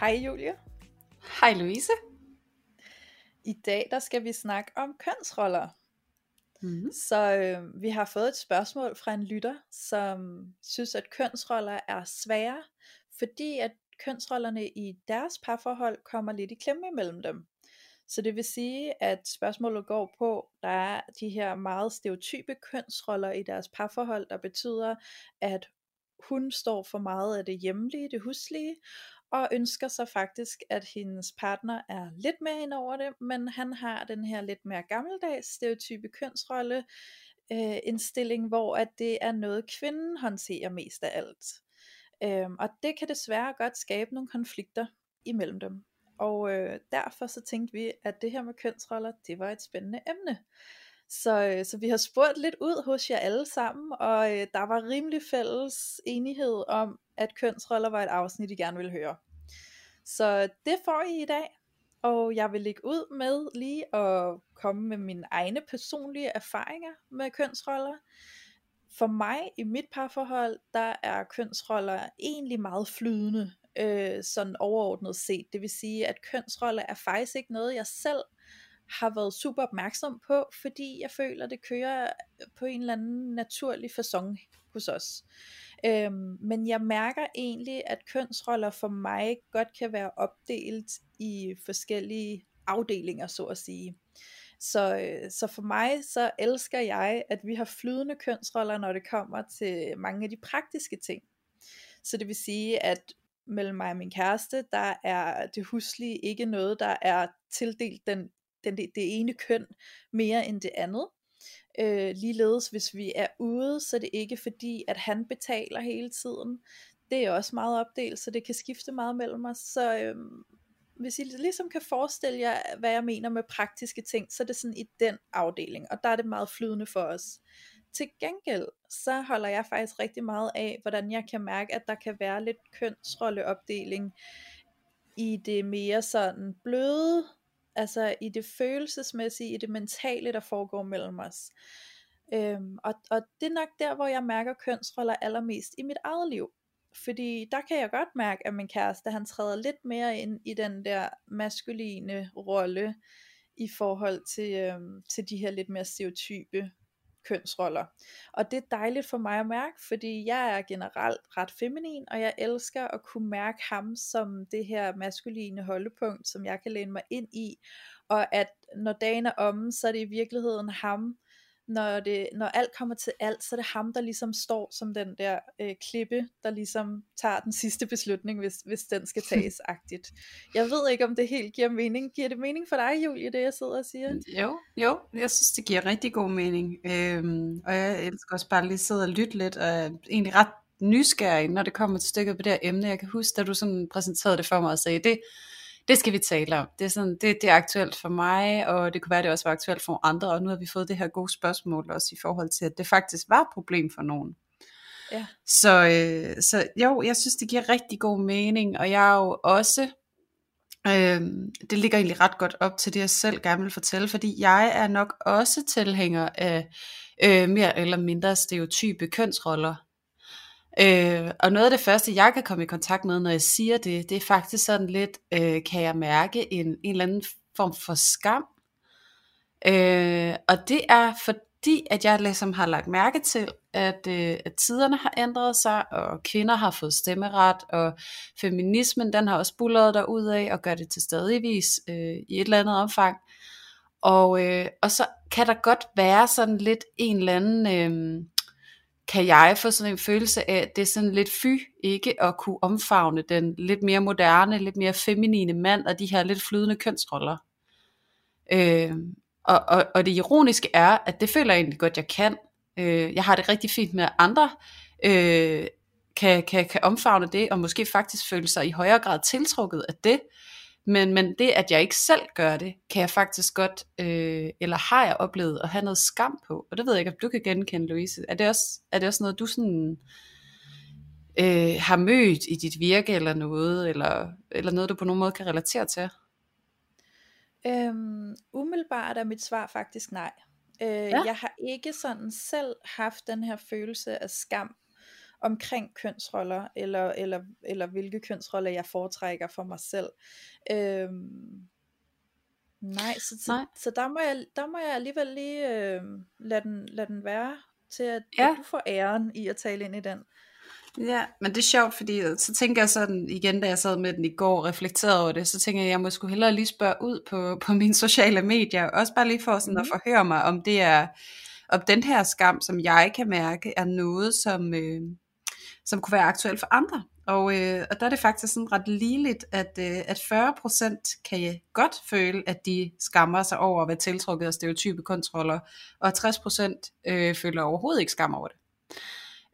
Hej Julie. Hej Louise. I dag der skal vi snakke om kønsroller. Mm-hmm. Så øh, vi har fået et spørgsmål fra en lytter, som synes, at kønsroller er svære, fordi at kønsrollerne i deres parforhold kommer lidt i klemme imellem dem. Så det vil sige, at spørgsmålet går på, der er de her meget stereotype kønsroller i deres parforhold, der betyder, at hun står for meget af det hjemlige, det huslige, og ønsker sig faktisk, at hendes partner er lidt mere ind over det, men han har den her lidt mere gammeldags stereotype kønsrolle øh, indstilling, hvor at det er noget kvinden håndterer mest af alt. Øhm, og det kan desværre godt skabe nogle konflikter imellem dem. Og øh, derfor så tænkte vi, at det her med kønsroller, det var et spændende emne. Så, øh, så vi har spurgt lidt ud hos jer alle sammen, og øh, der var rimelig fælles enighed om, at kønsroller var et afsnit, I gerne ville høre. Så det får I i dag, og jeg vil lægge ud med lige at komme med mine egne personlige erfaringer med kønsroller. For mig i mit parforhold, der er kønsroller egentlig meget flydende, øh, sådan overordnet set. Det vil sige, at kønsroller er faktisk ikke noget, jeg selv har været super opmærksom på, fordi jeg føler, det kører øh, på en eller anden naturlig façon hos os. Øhm, men jeg mærker egentlig, at kønsroller for mig godt kan være opdelt i forskellige afdelinger, så at sige. Så, øh, så for mig, så elsker jeg, at vi har flydende kønsroller, når det kommer til mange af de praktiske ting. Så det vil sige, at mellem mig og min kæreste, der er det huslige ikke noget, der er tildelt den, den, det, det ene køn mere end det andet. Øh, ligeledes hvis vi er ude, så er det ikke fordi, at han betaler hele tiden. Det er også meget opdelt, så det kan skifte meget mellem os. Så øh, hvis I ligesom kan forestille jer, hvad jeg mener med praktiske ting, så er det sådan i den afdeling, og der er det meget flydende for os. Til gengæld, så holder jeg faktisk rigtig meget af, hvordan jeg kan mærke, at der kan være lidt kønsrolleopdeling i det mere sådan bløde, altså i det følelsesmæssige, i det mentale, der foregår mellem os. Øhm, og, og det er nok der, hvor jeg mærker kønsroller allermest i mit eget liv. Fordi der kan jeg godt mærke, at min kæreste, han træder lidt mere ind i den der maskuline rolle, i forhold til, øhm, til de her lidt mere stereotype kønsroller. Og det er dejligt for mig at mærke, fordi jeg er generelt ret feminin, og jeg elsker at kunne mærke ham som det her maskuline holdepunkt, som jeg kan læne mig ind i, og at når dagen er omme, så er det i virkeligheden ham, når, det, når alt kommer til alt, så er det ham, der ligesom står som den der øh, klippe, der ligesom tager den sidste beslutning, hvis, hvis den skal tages agtigt. Jeg ved ikke, om det helt giver mening. Giver det mening for dig, Julie, det jeg sidder og siger? Jo, jo, jeg synes, det giver rigtig god mening. Øhm, og jeg elsker også bare lige sidde og lytte lidt, og er egentlig ret nysgerrig, når det kommer til stykket på det her emne. Jeg kan huske, da du sådan præsenterede det for mig og sagde, det det skal vi tale om. Det er, sådan, det, det er aktuelt for mig, og det kunne være, det også var aktuelt for andre, og nu har vi fået det her gode spørgsmål også i forhold til, at det faktisk var et problem for nogen. Ja. Så, øh, så jo, jeg synes, det giver rigtig god mening, og jeg er jo også, øh, det ligger egentlig ret godt op til det, jeg selv gerne vil fortælle, fordi jeg er nok også tilhænger af øh, mere eller mindre stereotype kønsroller. Øh, og noget af det første, jeg kan komme i kontakt med, når jeg siger det, det er faktisk sådan lidt, øh, kan jeg mærke en, en eller anden form for skam. Øh, og det er fordi, at jeg ligesom har lagt mærke til, at, øh, at tiderne har ændret sig, og kvinder har fået stemmeret, og feminismen, den har også bullet der ud af, og gør det til stadigvis øh, i et eller andet omfang. Og, øh, og så kan der godt være sådan lidt en eller anden... Øh, kan jeg få sådan en følelse af, at det er sådan lidt fy ikke at kunne omfavne den lidt mere moderne, lidt mere feminine mand og de her lidt flydende kønsroller. Øh, og, og, og det ironiske er, at det føler jeg egentlig godt, jeg kan. Øh, jeg har det rigtig fint med, at andre øh, kan, kan, kan omfavne det, og måske faktisk føle sig i højere grad tiltrukket af det. Men, men det, at jeg ikke selv gør det, kan jeg faktisk godt, øh, eller har jeg oplevet at have noget skam på. Og det ved jeg ikke, om du kan genkende, Louise. Er det også, er det også noget, du sådan, øh, har mødt i dit virke eller noget, eller, eller noget, du på nogen måde kan relatere til? Øhm, umiddelbart er mit svar faktisk nej. Øh, ja. Jeg har ikke sådan selv haft den her følelse af skam omkring kønsroller, eller, eller, eller hvilke kønsroller jeg foretrækker for mig selv. Øhm, nej, så, nej. så, så der, må jeg, der må jeg alligevel lige øh, lade, den, lade den være, til at, ja. at du får æren i at tale ind i den. Ja, men det er sjovt, fordi så tænker jeg sådan igen, da jeg sad med den i går og reflekterede over det, så tænker jeg, at jeg må sgu hellere lige spørge ud på, på mine sociale medier, også bare lige for sådan mm. at mhm. forhøre mig, om det er, om den her skam, som jeg kan mærke, er noget, som, øh, som kunne være aktuelt for andre. Og, øh, og der er det faktisk sådan ret ligeligt, at, øh, at 40% kan jeg godt føle, at de skammer sig over at være tiltrukket af stereotype kontroller, og 60% øh, føler overhovedet ikke skam over det.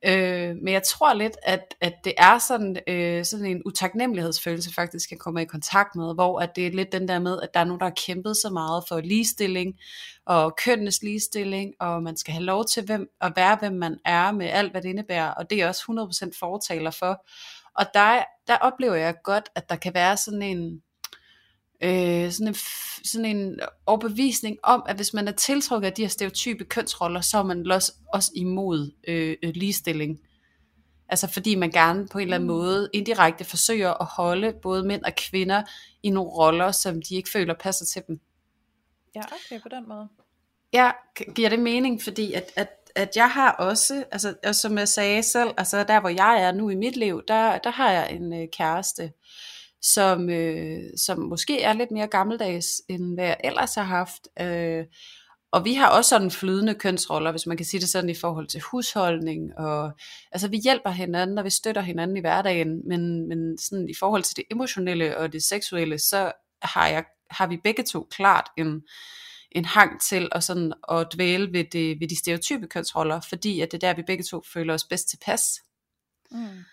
Øh, men jeg tror lidt, at, at det er sådan, øh, sådan en utaknemmelighedsfølelse faktisk, jeg kommer i kontakt med, hvor at det er lidt den der med, at der er nogen, der har kæmpet så meget for ligestilling, og kønnenes ligestilling, og man skal have lov til hvem, at være, hvem man er, med alt, hvad det indebærer, og det er jeg også 100% fortaler for. Og der, der oplever jeg godt, at der kan være sådan en, øh, sådan, en, sådan en overbevisning om, at hvis man er tiltrukket af de her stereotype kønsroller, så er man også, også imod øh, øh, ligestilling. Altså fordi man gerne på en eller anden mm. måde indirekte forsøger at holde både mænd og kvinder i nogle roller, som de ikke føler passer til dem. Ja, okay, på den måde. Ja, giver det mening, fordi at, at, at jeg har også, altså og som jeg sagde selv, altså der hvor jeg er nu i mit liv, der, der har jeg en øh, kæreste, som, øh, som måske er lidt mere gammeldags, end hvad jeg ellers har haft. Øh, og vi har også sådan flydende kønsroller, hvis man kan sige det sådan i forhold til husholdning. Og, altså vi hjælper hinanden, og vi støtter hinanden i hverdagen, men, men sådan i forhold til det emotionelle og det seksuelle, så har, jeg, har vi begge to klart en, en hang til at, sådan, at dvæle ved, det, ved de stereotype kønsroller, fordi at det er der, vi begge to føler os bedst tilpas. Mm.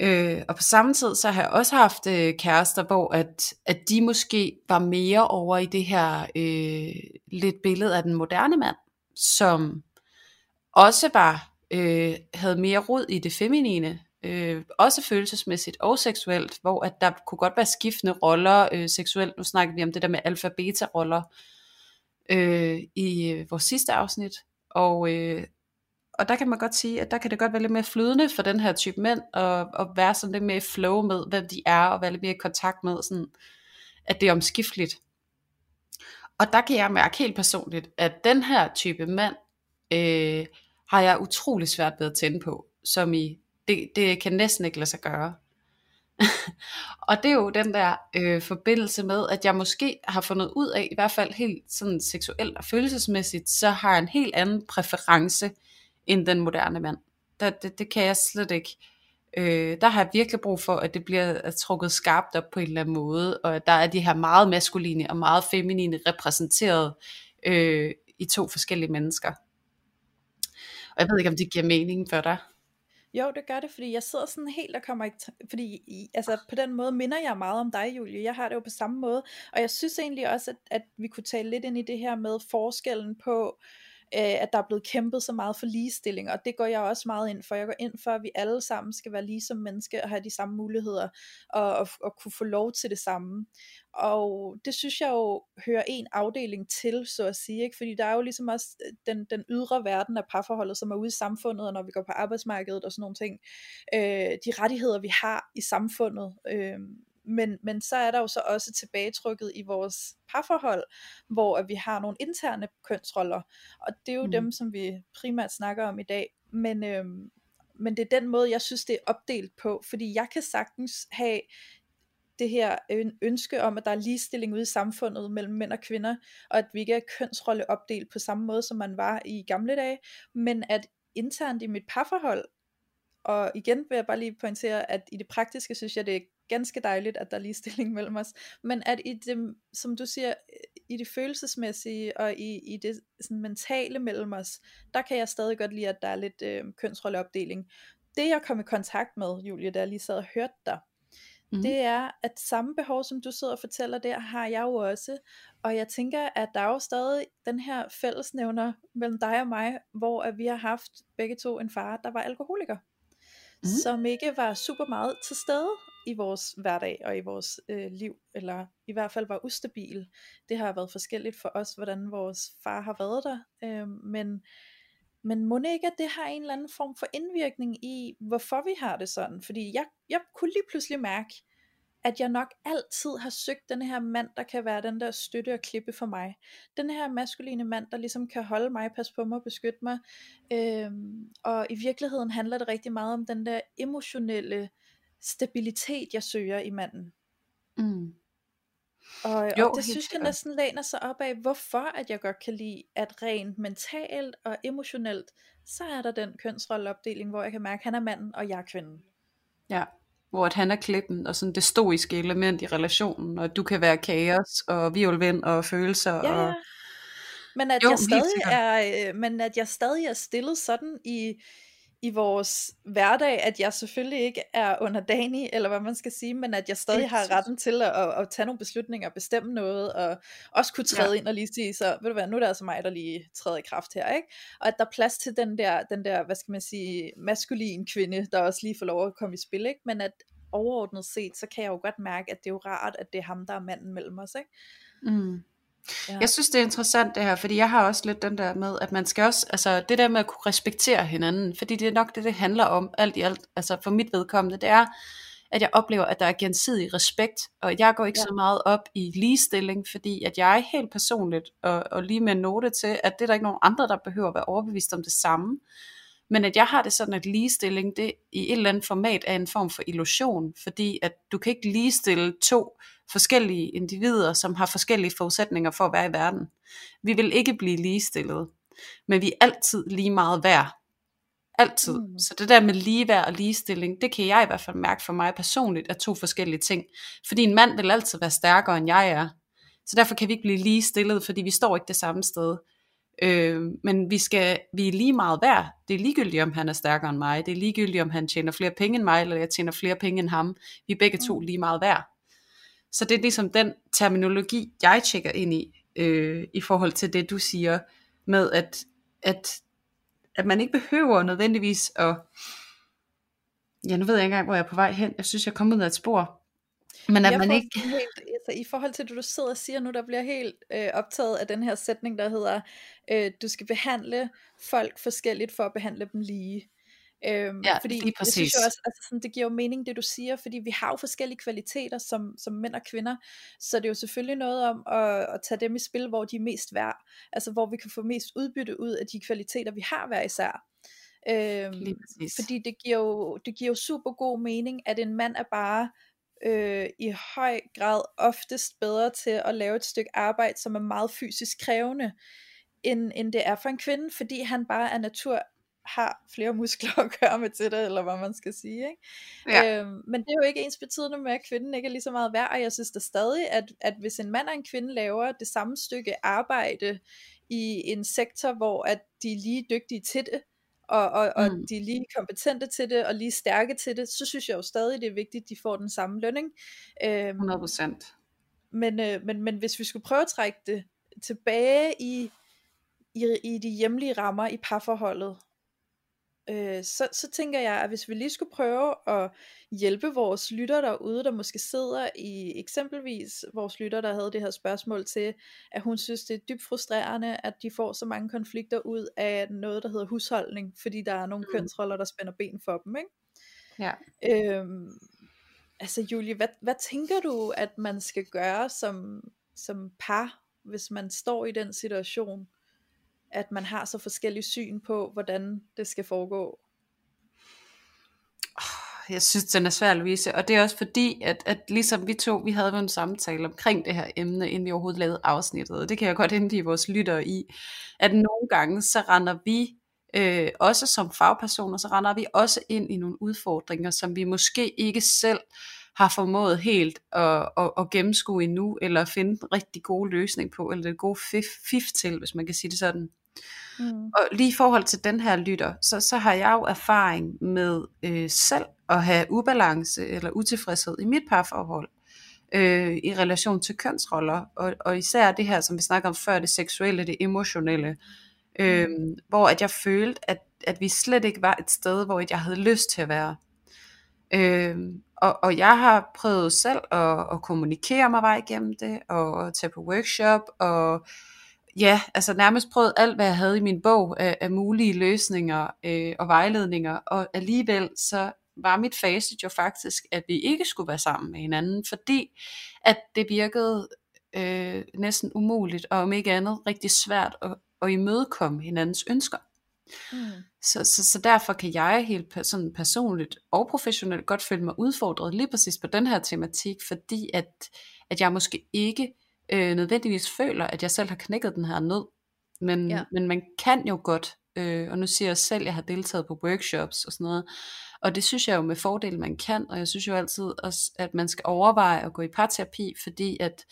Øh, og på samme tid, så har jeg også haft øh, kærester, hvor at, at de måske var mere over i det her øh, lidt billede af den moderne mand, som også var øh, havde mere rod i det feminine, øh, også følelsesmæssigt og seksuelt, hvor at der kunne godt være skiftende roller øh, seksuelt. Nu snakkede vi om det der med alfa-beta-roller øh, i øh, vores sidste afsnit, og, øh, og der kan man godt sige, at der kan det godt være lidt mere flydende for den her type mænd, og, og være sådan lidt mere i flow med, hvem de er, og være lidt mere i kontakt med, sådan, at det er omskifteligt. Og der kan jeg mærke helt personligt, at den her type mand, øh, har jeg utrolig svært ved at tænde på, som i, det, det kan næsten ikke lade sig gøre. og det er jo den der øh, forbindelse med, at jeg måske har fundet ud af, i hvert fald helt sådan seksuelt og følelsesmæssigt, så har jeg en helt anden præference end den moderne mand. Der, det, det kan jeg slet ikke. Øh, der har jeg virkelig brug for, at det bliver trukket skarpt op på en eller anden måde, og at der er de her meget maskuline og meget feminine repræsenteret øh, i to forskellige mennesker. Og jeg ved ikke, om det giver mening for dig. Jo, det gør det, fordi jeg sidder sådan helt og kommer ikke, fordi altså på den måde minder jeg meget om dig, Julie. Jeg har det jo på samme måde, og jeg synes egentlig også, at, at vi kunne tale lidt ind i det her med forskellen på, øh, øh, at der er blevet kæmpet så meget for ligestilling, og det går jeg også meget ind for. Jeg går ind for, at vi alle sammen skal være lige som mennesker og have de samme muligheder, og, og, og kunne få lov til det samme. Og det synes jeg jo hører en afdeling til, så at sige, ikke? fordi der er jo ligesom også øh, den, den ydre verden af parforholdet, som er ude i samfundet, og når vi går på arbejdsmarkedet og sådan nogle ting, øh, de rettigheder vi har i samfundet, øh, men, men så er der jo så også tilbagetrykket i vores parforhold, hvor at vi har nogle interne kønsroller, og det er jo mm. dem, som vi primært snakker om i dag. Men, øhm, men det er den måde, jeg synes, det er opdelt på, fordi jeg kan sagtens have det her ønske om, at der er ligestilling ude i samfundet mellem mænd og kvinder, og at vi ikke er kønsrolle opdelt på samme måde, som man var i gamle dage, men at internt i mit parforhold, og igen vil jeg bare lige pointere, at i det praktiske synes jeg, det ganske dejligt, at der er ligestilling mellem os, men at i det, som du siger, i det følelsesmæssige og i, i det sådan mentale mellem os, der kan jeg stadig godt lide, at der er lidt øh, kønsrolleopdeling. det jeg kom i kontakt med, Julie, da jeg lige sad og hørte dig, mm. det er, at samme behov, som du sidder og fortæller der, har jeg jo også. Og jeg tænker, at der er jo stadig den her fællesnævner mellem dig og mig, hvor at vi har haft begge to en far, der var alkoholiker. Mm. Som ikke var super meget til stede i vores hverdag og i vores øh, liv, eller i hvert fald var ustabil. Det har været forskelligt for os, hvordan vores far har været der. Øh, men men må ikke, at det har en eller anden form for indvirkning i, hvorfor vi har det sådan? Fordi jeg, jeg kunne lige pludselig mærke, at jeg nok altid har søgt den her mand, der kan være den der støtte og klippe for mig. Den her maskuline mand, der ligesom kan holde mig, passe på mig, beskytte mig. Øhm, og i virkeligheden handler det rigtig meget om den der emotionelle stabilitet, jeg søger i manden. Mm. Og, jo, og det synes jeg næsten læner sig op af, hvorfor at jeg godt kan lide, at rent mentalt og emotionelt, så er der den kønsrolleopdeling, hvor jeg kan mærke, at han er manden, og jeg er kvinden. Ja, hvor at han er klippen, og sådan det stoiske element i relationen, og du kan være kaos, og virvelvind, og følelser, ja, og... Men at, jo, jeg stadig er, øh, men at jeg stadig er stillet sådan i, i vores hverdag, at jeg selvfølgelig ikke er underdanig, eller hvad man skal sige, men at jeg stadig har retten til at, at, at tage nogle beslutninger, bestemme noget, og også kunne træde ja. ind og lige sige, så ved du hvad, nu er det altså mig, der lige træder i kraft her, ikke? Og at der er plads til den der, den der, hvad skal man sige, maskulin kvinde, der også lige får lov at komme i spil, ikke? Men at overordnet set, så kan jeg jo godt mærke, at det er jo rart, at det er ham, der er manden mellem os, ikke? Mm. Ja. Jeg synes det er interessant det her, fordi jeg har også lidt den der med, at man skal også, altså det der med at kunne respektere hinanden, fordi det er nok det, det handler om alt i alt, altså for mit vedkommende, det er, at jeg oplever, at der er gensidig respekt, og jeg går ikke ja. så meget op i ligestilling, fordi at jeg er helt personligt, og, og lige med en note til, at det er der ikke nogen andre, der behøver at være overbevist om det samme, men at jeg har det sådan, at ligestilling, det i et eller andet format er en form for illusion, fordi at du kan ikke ligestille to forskellige individer, som har forskellige forudsætninger for at være i verden. Vi vil ikke blive ligestillet, men vi er altid lige meget værd. Altid. Mm. Så det der med ligeværd og ligestilling, det kan jeg i hvert fald mærke for mig personligt, er to forskellige ting. Fordi en mand vil altid være stærkere, end jeg er. Så derfor kan vi ikke blive ligestillet, fordi vi står ikke det samme sted. Øh, men vi, skal, vi er lige meget værd. Det er ligegyldigt, om han er stærkere end mig. Det er ligegyldigt, om han tjener flere penge end mig, eller jeg tjener flere penge end ham. Vi er begge to mm. lige meget værd. Så det er ligesom den terminologi, jeg tjekker ind i, øh, i forhold til det, du siger, med at, at, at man ikke behøver nødvendigvis at, ja nu ved jeg ikke engang, hvor jeg er på vej hen, jeg synes, jeg er kommet ud af et spor, men at jeg man ikke... Helt, altså, I forhold til det, du sidder og siger nu, der bliver helt øh, optaget af den her sætning, der hedder, øh, du skal behandle folk forskelligt for at behandle dem lige. Øhm, ja, fordi lige præcis. Jeg synes jo også, altså sådan, det giver jo mening, det du siger, fordi vi har jo forskellige kvaliteter som, som mænd og kvinder, så det er jo selvfølgelig noget om at, at tage dem i spil, hvor de er mest værd, altså hvor vi kan få mest udbytte ud af de kvaliteter, vi har hver især. Øhm, fordi det giver, jo, det giver jo super god mening, at en mand er bare øh, i høj grad oftest bedre til at lave et stykke arbejde, som er meget fysisk krævende, end, end det er for en kvinde, fordi han bare af natur har flere muskler at gøre med til det, eller hvad man skal sige. Ikke? Ja. Øhm, men det er jo ikke ens betydende med, at kvinden ikke er lige så meget værd, og jeg synes da stadig, at, at hvis en mand og en kvinde laver det samme stykke arbejde i en sektor, hvor at de er lige dygtige til det, og, og, og mm. de er lige kompetente til det, og lige stærke til det, så synes jeg jo stadig, det er vigtigt, at de får den samme lønning. Øhm, 100%. Men, øh, men, men hvis vi skulle prøve at trække det tilbage i, i, i de hjemlige rammer i parforholdet, øh, så, så tænker jeg, at hvis vi lige skulle prøve at hjælpe vores lytter derude, der måske sidder i eksempelvis vores lytter, der havde det her spørgsmål til, at hun synes, det er dybt frustrerende, at de får så mange konflikter ud af noget, der hedder husholdning, fordi der er nogle mm. kønsroller, der spænder ben for dem, ikke? Ja. Øhm, altså Julie, hvad, hvad tænker du, at man skal gøre som, som par, hvis man står i den situation? At man har så forskellige syn på, hvordan det skal foregå? Ah, jeg synes, den er svær Louise, og det er også fordi, at, at ligesom vi to, vi havde jo en samtale omkring det her emne, inden vi overhovedet lavede afsnittet, og det kan jeg godt indgive vores lyttere i, at nogle gange, så render vi øh, også som fagpersoner, så render vi også ind i nogle udfordringer, som vi måske ikke selv har formået helt at, at, at gennemskue endnu, eller finde en rigtig god løsning på, eller det gode fif, fif til, hvis man kan sige det sådan. Mm. Og lige i forhold til den her lytter, så, så har jeg jo erfaring med øh, selv at have ubalance eller utilfredshed i mit parforhold øh, i relation til kønsroller, og, og især det her, som vi snakker om før, det seksuelle, det emotionelle, øh, mm. hvor at jeg følte, at, at vi slet ikke var et sted, hvor jeg havde lyst til at være. Øh, og, og jeg har prøvet selv at, at kommunikere mig vej igennem det, og at tage på workshop, og ja, altså nærmest prøvet alt, hvad jeg havde i min bog af, af mulige løsninger øh, og vejledninger, og alligevel så var mit facit jo faktisk, at vi ikke skulle være sammen med hinanden, fordi at det virkede øh, næsten umuligt, og om ikke andet rigtig svært at, at imødekomme hinandens ønsker. Mm. Så, så, så derfor kan jeg helt sådan personligt og professionelt godt føle mig udfordret lige præcis på den her tematik, fordi at, at jeg måske ikke øh, nødvendigvis føler, at jeg selv har knækket den her nød. Men, ja. men man kan jo godt, øh, og nu siger jeg selv, at jeg har deltaget på workshops og sådan noget, og det synes jeg jo med fordel, man kan, og jeg synes jo altid også, at man skal overveje at gå i parterapi, fordi at,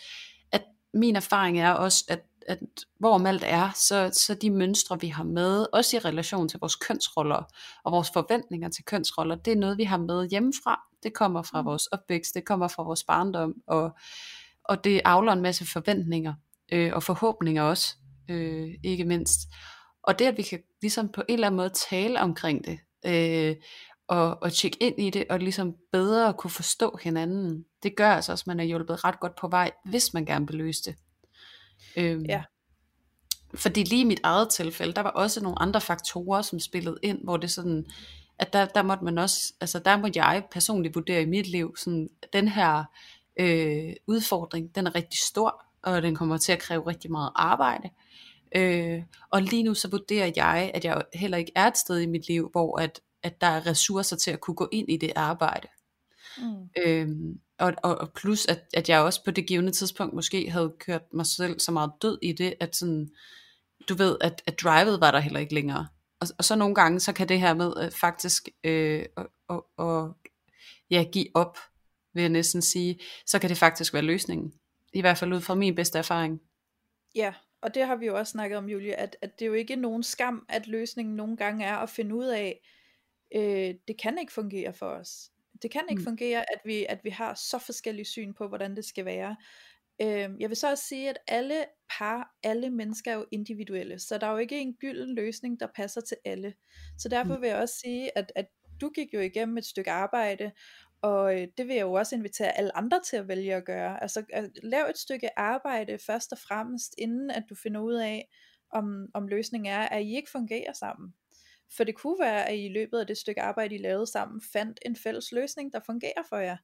at min erfaring er også, at at hvor alt er, så, så de mønstre, vi har med, også i relation til vores kønsroller og vores forventninger til kønsroller, det er noget, vi har med hjemmefra. Det kommer fra mm. vores opvækst, det kommer fra vores barndom, og, og det afler en masse forventninger øh, og forhåbninger også, øh, ikke mindst. Og det, at vi kan ligesom på en eller anden måde tale omkring det, øh, og, og tjekke ind i det, og ligesom bedre kunne forstå hinanden, det gør altså også, at man er hjulpet ret godt på vej, hvis man gerne vil løse det. Øhm, ja. Fordi lige i mit eget tilfælde, der var også nogle andre faktorer, som spillede ind, hvor det sådan, at der, der måtte man også, altså der måtte jeg personligt vurdere i mit liv, sådan, den her øh, udfordring, den er rigtig stor, og den kommer til at kræve rigtig meget arbejde. Øh, og lige nu så vurderer jeg, at jeg heller ikke er et sted i mit liv, hvor at, at der er ressourcer til at kunne gå ind i det arbejde. Mm. Og, og, og plus at, at jeg også på det givende tidspunkt måske havde kørt mig selv så meget død i det, at sådan, du ved, at, at drivet var der heller ikke længere. Og, og så nogle gange, så kan det her med øh, faktisk øh, og, og, og, ja, give op, vil jeg næsten sige, så kan det faktisk være løsningen. I hvert fald ud fra min bedste erfaring. Ja, og det har vi jo også snakket om, Julie, at, at det er jo ikke nogen skam, at løsningen nogle gange er at finde ud af, øh, det kan ikke fungere for os. Det kan ikke mm. fungere, at vi, at vi har så forskellige syn på, hvordan det skal være. Øh, jeg vil så også sige, at alle par, alle mennesker er jo individuelle, så der er jo ikke en gylden løsning, der passer til alle. Så derfor mm. vil jeg også sige, at, at du gik jo igennem et stykke arbejde, og øh, det vil jeg jo også invitere alle andre til at vælge at gøre. Altså at lav et stykke arbejde først og fremmest, inden at du finder ud af, om, om løsningen er, at I ikke fungerer sammen. For det kunne være, at I i løbet af det stykke arbejde, I lavede sammen, fandt en fælles løsning, der fungerer for jer.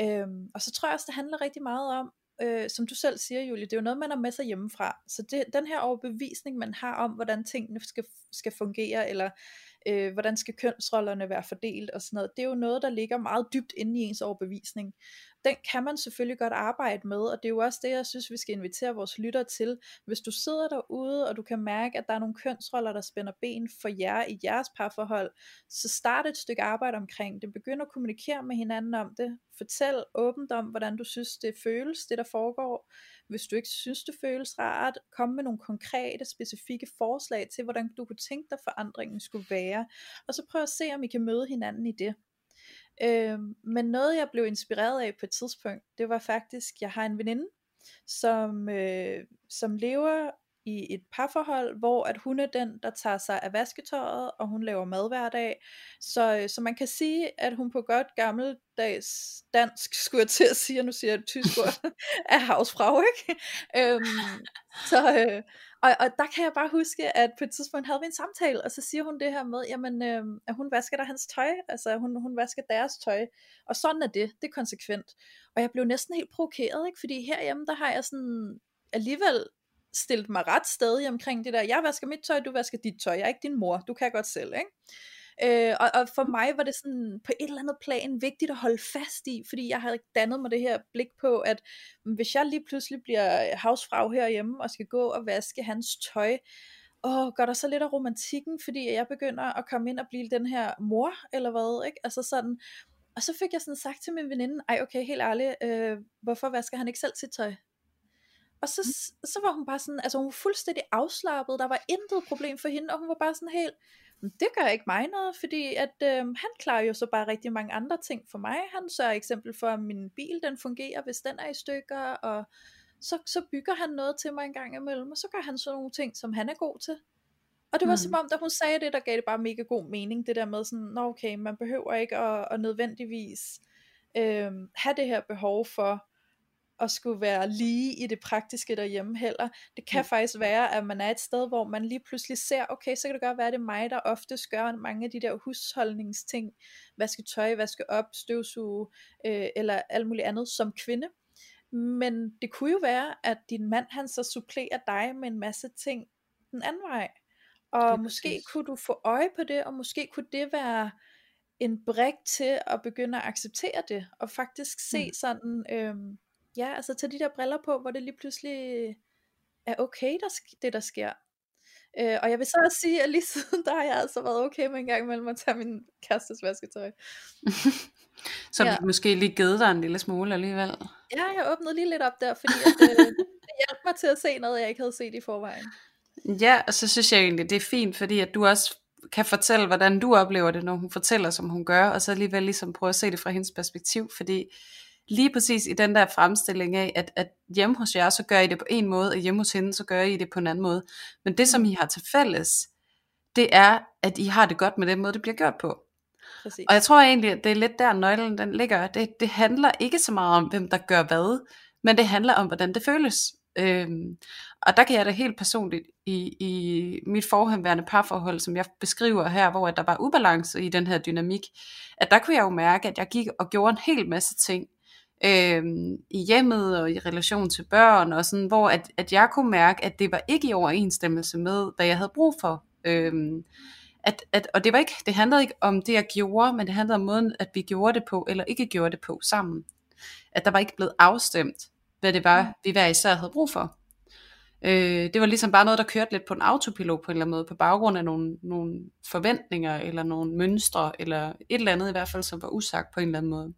Øhm, og så tror jeg også, det handler rigtig meget om, øh, som du selv siger, Julie, det er jo noget, man har med sig hjemmefra. Så det, den her overbevisning, man har om, hvordan tingene skal, skal fungere, eller øh, hvordan skal kønsrollerne være fordelt og sådan noget, det er jo noget, der ligger meget dybt inde i ens overbevisning den kan man selvfølgelig godt arbejde med, og det er jo også det, jeg synes, vi skal invitere vores lytter til. Hvis du sidder derude, og du kan mærke, at der er nogle kønsroller, der spænder ben for jer i jeres parforhold, så start et stykke arbejde omkring det. Begynd at kommunikere med hinanden om det. Fortæl åbent om, hvordan du synes, det føles, det der foregår. Hvis du ikke synes, det føles rart, kom med nogle konkrete, specifikke forslag til, hvordan du kunne tænke dig, forandringen skulle være. Og så prøv at se, om I kan møde hinanden i det. Øh, men noget jeg blev inspireret af på et tidspunkt, det var faktisk, jeg har en veninde, som, øh, som lever i et parforhold, hvor at hun er den, der tager sig af vasketøjet, og hun laver mad hver dag. Så, øh, så man kan sige, at hun på godt gammeldags dansk, skulle jeg til at sige, og nu siger jeg et tysk ord, er havsfrag, ikke? øhm, så, øh, og, og der kan jeg bare huske, at på et tidspunkt havde vi en samtale, og så siger hun det her med, jamen, øh, at hun vasker der hans tøj, altså hun, hun vasker deres tøj, og sådan er det, det er konsekvent. Og jeg blev næsten helt provokeret, ikke? fordi herhjemme, der har jeg sådan alligevel stillet mig ret stadig omkring det der, jeg vasker mit tøj, du vasker dit tøj, jeg er ikke din mor, du kan godt selv, ikke? Øh, og, og for mig var det sådan på et eller andet plan vigtigt at holde fast i, fordi jeg havde dannet mig det her blik på, at hvis jeg lige pludselig bliver havsfrag herhjemme og skal gå og vaske hans tøj, åh, gør der så lidt af romantikken, fordi jeg begynder at komme ind og blive den her mor, eller hvad, ikke? Altså sådan, og så fik jeg sådan sagt til min veninde, ej okay, helt ærligt, øh, hvorfor vasker han ikke selv sit tøj? Og så, så var hun bare sådan, altså hun var fuldstændig afslappet, der var intet problem for hende, og hun var bare sådan helt, det gør ikke mig noget, fordi at øh, han klarer jo så bare rigtig mange andre ting for mig. Han sørger eksempel for, at min bil den fungerer, hvis den er i stykker, og så, så bygger han noget til mig en gang imellem, og så gør han sådan nogle ting, som han er god til. Og det var mm. som om, da hun sagde det, der gav det bare mega god mening, det der med sådan, nå okay, man behøver ikke at, at nødvendigvis øh, have det her behov for, at skulle være lige i det praktiske derhjemme heller. Det kan mm. faktisk være, at man er et sted, hvor man lige pludselig ser, okay, så kan det godt være, at det er mig, der ofte gør mange af de der husholdningsting, vaske tøj, vaske op, støvsuge, øh, eller alt muligt andet som kvinde. Men det kunne jo være, at din mand han så supplerer dig med en masse ting den anden vej. Og måske præcis. kunne du få øje på det, og måske kunne det være en brik til at begynde at acceptere det, og faktisk se mm. sådan, øhm, ja, altså tage de der briller på, hvor det lige pludselig er okay, der, det der sker. Øh, og jeg vil så også sige, at lige siden der har jeg altså været okay med en gang imellem at tage min kærestes vasketøj. så ja. måske lige givet dig en lille smule alligevel. Ja, jeg åbnede lige lidt op der, fordi at, øh, det hjalp mig til at se noget, jeg ikke havde set i forvejen. Ja, og så synes jeg egentlig, det er fint, fordi at du også kan fortælle, hvordan du oplever det, når hun fortæller, som hun gør, og så alligevel ligesom prøve at se det fra hendes perspektiv, fordi lige præcis i den der fremstilling af, at, at hjemme hos jer, så gør I det på en måde, og hjemme hos hende, så gør I det på en anden måde. Men det, som mm. I har til fælles, det er, at I har det godt med den måde, det bliver gjort på. Præcis. Og jeg tror egentlig, at det er lidt der, nøglen den ligger. Det, det handler ikke så meget om, hvem der gør hvad, men det handler om, hvordan det føles. Øhm, og der kan jeg da helt personligt i, i mit forhenværende parforhold, som jeg beskriver her, hvor der var ubalance i den her dynamik, at der kunne jeg jo mærke, at jeg gik og gjorde en hel masse ting, øh, i hjemmet og i relation til børn, og sådan, hvor at, at jeg kunne mærke, at det var ikke i overensstemmelse med, hvad jeg havde brug for. Øh, at, at, og det, var ikke, det handlede ikke om det, jeg gjorde, men det handlede om måden, at vi gjorde det på, eller ikke gjorde det på sammen. At der var ikke blevet afstemt, hvad det var, vi hver især havde brug for. Øh, det var ligesom bare noget, der kørte lidt på en autopilot på en eller anden måde, på baggrund af nogle, nogle forventninger, eller nogle mønstre, eller et eller andet i hvert fald, som var usagt på en eller anden måde.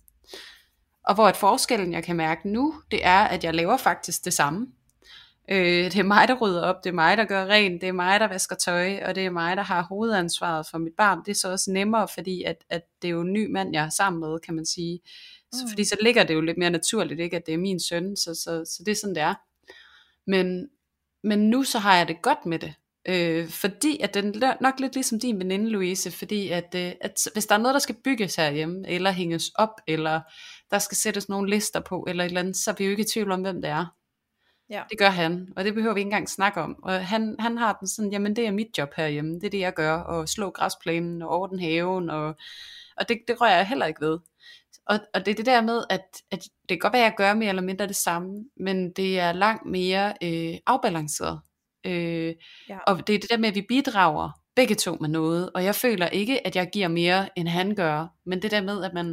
Og hvor et forskellen, jeg kan mærke nu, det er, at jeg laver faktisk det samme. Øh, det er mig, der rydder op, det er mig, der gør rent, det er mig, der vasker tøj, og det er mig, der har hovedansvaret for mit barn. Det er så også nemmere, fordi at, at det er jo en ny mand, jeg er sammen med, kan man sige. Så, mm. Fordi så ligger det jo lidt mere naturligt, ikke, at det er min søn, så, så, så det er sådan, det er. Men, men nu så har jeg det godt med det. Øh, fordi at den er nok lidt ligesom din veninde Louise, fordi at, øh, at hvis der er noget, der skal bygges herhjemme, eller hænges op, eller der skal sættes nogle lister på, eller et eller andet, så er vi jo ikke i tvivl om, hvem det er. Ja. Det gør han, og det behøver vi ikke engang snakke om. Og han, han har den sådan, jamen det er mit job herhjemme, det er det jeg gør, og slå græsplænen og ordne haven, og, og det, det rører jeg heller ikke ved. Og, og det er det der med, at, at det kan godt være, at jeg gør mere eller mindre det samme, men det er langt mere øh, afbalanceret. Øh, ja. Og det er det der med, at vi bidrager begge to med noget, og jeg føler ikke, at jeg giver mere, end han gør, men det der med, at man,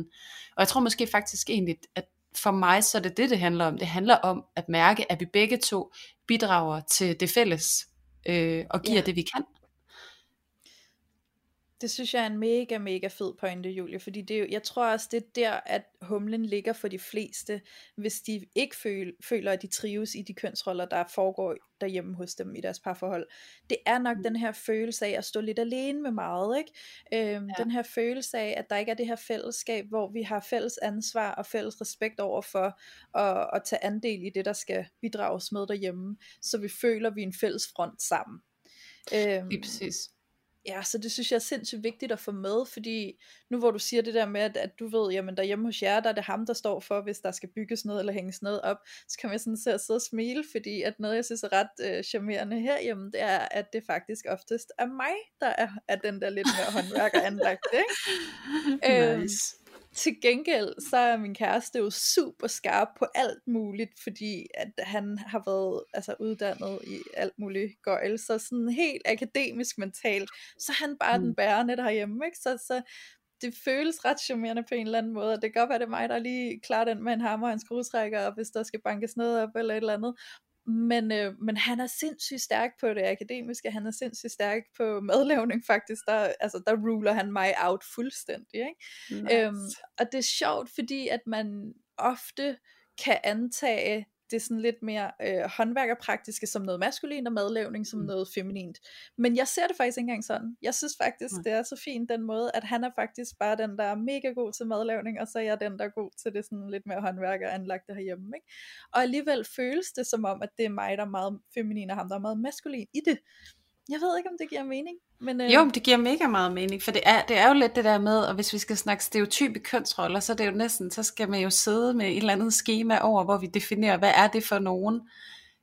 og jeg tror måske faktisk egentlig, at for mig så er det det, det handler om. Det handler om at mærke, at vi begge to bidrager til det fælles, øh, og giver ja. det, vi kan. Det synes jeg er en mega, mega fed pointe, Julie, fordi det er jo, jeg tror også, det er der, at humlen ligger for de fleste, hvis de ikke føl, føler, at de trives i de kønsroller, der foregår derhjemme hos dem i deres parforhold. Det er nok mm. den her følelse af at stå lidt alene med meget, ikke? Øhm, ja. Den her følelse af, at der ikke er det her fællesskab, hvor vi har fælles ansvar og fælles respekt over for at, at tage andel i det, der skal bidrages med derhjemme, så vi føler, at vi er en fælles front sammen. Øhm, Lige præcis. Ja, så det synes jeg er sindssygt vigtigt at få med, fordi nu hvor du siger det der med, at, at du ved, jamen derhjemme hos jer, der er det ham, der står for, hvis der skal bygges noget eller hænges noget op, så kan man sådan se sidde og smile, fordi at noget, jeg synes er ret øh, charmerende herhjemme, det er, at det faktisk oftest er mig, der er, er den der lidt mere håndværker anlagt, ikke? Øhm, nice. Øhm, til gengæld, så er min kæreste jo super skarp på alt muligt, fordi at han har været altså, uddannet i alt muligt gøjl, så sådan helt akademisk mentalt, så er han bare mm. den bærende derhjemme, ikke? Så, så det føles ret charmerende på en eller anden måde, det kan godt være, det er mig, der lige klarer den med en hammer og en skruetrækker, hvis der skal bankes noget op eller et eller andet, men, øh, men han er sindssygt stærk på det akademiske, han er sindssygt stærk på madlavning faktisk, der, altså, der ruler han mig out fuldstændig. Ikke? Nice. Øhm, og det er sjovt, fordi at man ofte kan antage det sådan lidt mere øh, håndværkerpraktiske som noget maskulint, og madlavning som mm. noget feminint. Men jeg ser det faktisk ikke engang sådan. Jeg synes faktisk, mm. det er så fint den måde, at han er faktisk bare den, der er mega god til madlavning, og så er jeg den, der er god til det sådan lidt mere håndværker anlagt herhjemme. Ikke? Og alligevel føles det som om, at det er mig, der er meget feminin, og ham, der er meget maskulin i det. Jeg ved ikke, om det giver mening. Men, øh... Jo, men det giver mega meget mening, for det er, det er jo lidt det der med, og hvis vi skal snakke stereotype kønsroller, så er det jo næsten, så skal man jo sidde med et eller andet schema over, hvor vi definerer, hvad er det for nogen.